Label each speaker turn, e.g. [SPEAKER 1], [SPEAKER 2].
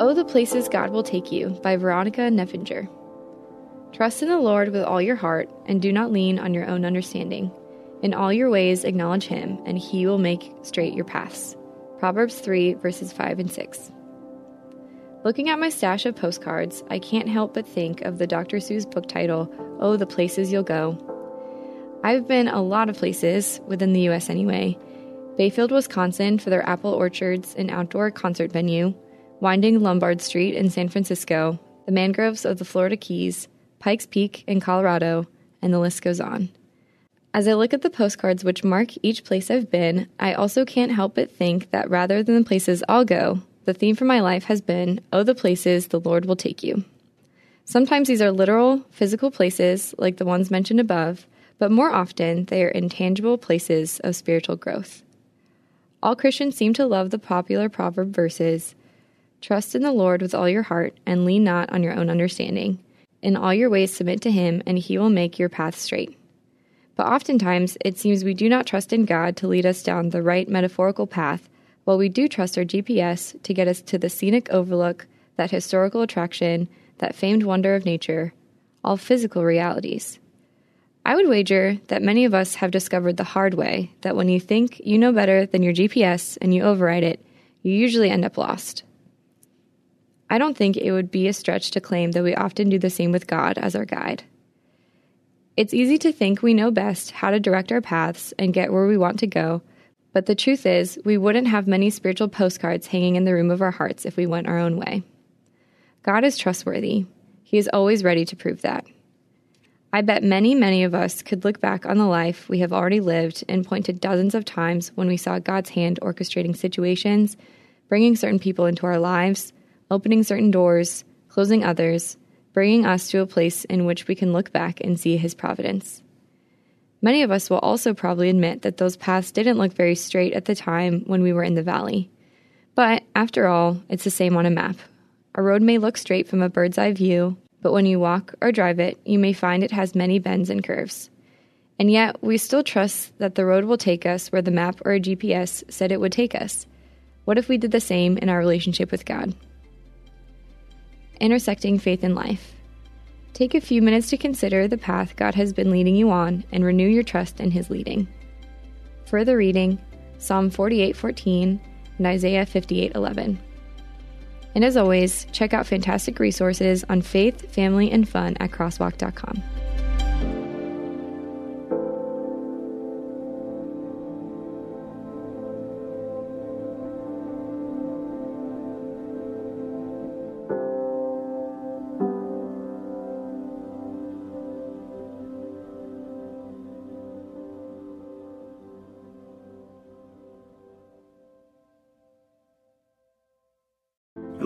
[SPEAKER 1] Oh, the Places God Will Take You by Veronica Neffinger. Trust in the Lord with all your heart, and do not lean on your own understanding. In all your ways acknowledge him, and he will make straight your paths. Proverbs 3, verses 5 and 6. Looking at my stash of postcards, I can't help but think of the Dr. Seuss book title, Oh, the Places You'll Go. I've been a lot of places, within the US anyway. Bayfield, Wisconsin for their apple orchards and outdoor concert venue, winding Lombard Street in San Francisco, the mangroves of the Florida Keys, Pikes Peak in Colorado, and the list goes on. As I look at the postcards which mark each place I've been, I also can't help but think that rather than the places I'll go, the theme for my life has been, Oh, the places the Lord will take you. Sometimes these are literal, physical places, like the ones mentioned above, but more often they are intangible places of spiritual growth. All Christians seem to love the popular proverb verses Trust in the Lord with all your heart, and lean not on your own understanding. In all your ways submit to him, and he will make your path straight. But oftentimes, it seems we do not trust in God to lead us down the right metaphorical path, while we do trust our GPS to get us to the scenic overlook, that historical attraction, that famed wonder of nature, all physical realities. I would wager that many of us have discovered the hard way that when you think you know better than your GPS and you override it, you usually end up lost. I don't think it would be a stretch to claim that we often do the same with God as our guide. It's easy to think we know best how to direct our paths and get where we want to go, but the truth is, we wouldn't have many spiritual postcards hanging in the room of our hearts if we went our own way. God is trustworthy. He is always ready to prove that. I bet many, many of us could look back on the life we have already lived and point to dozens of times when we saw God's hand orchestrating situations, bringing certain people into our lives, opening certain doors, closing others, bringing us to a place in which we can look back and see His providence. Many of us will also probably admit that those paths didn't look very straight at the time when we were in the valley. But after all, it's the same on a map. A road may look straight from a bird's eye view, but when you walk or drive it, you may find it has many bends and curves. And yet, we still trust that the road will take us where the map or a GPS said it would take us. What if we did the same in our relationship with God? Intersecting faith and life. Take a few minutes to consider the path God has been leading you on and renew your trust in His leading. Further reading Psalm 48:14 and Isaiah 58:11. And as always, check out fantastic resources on faith, family, and fun at crosswalk.com.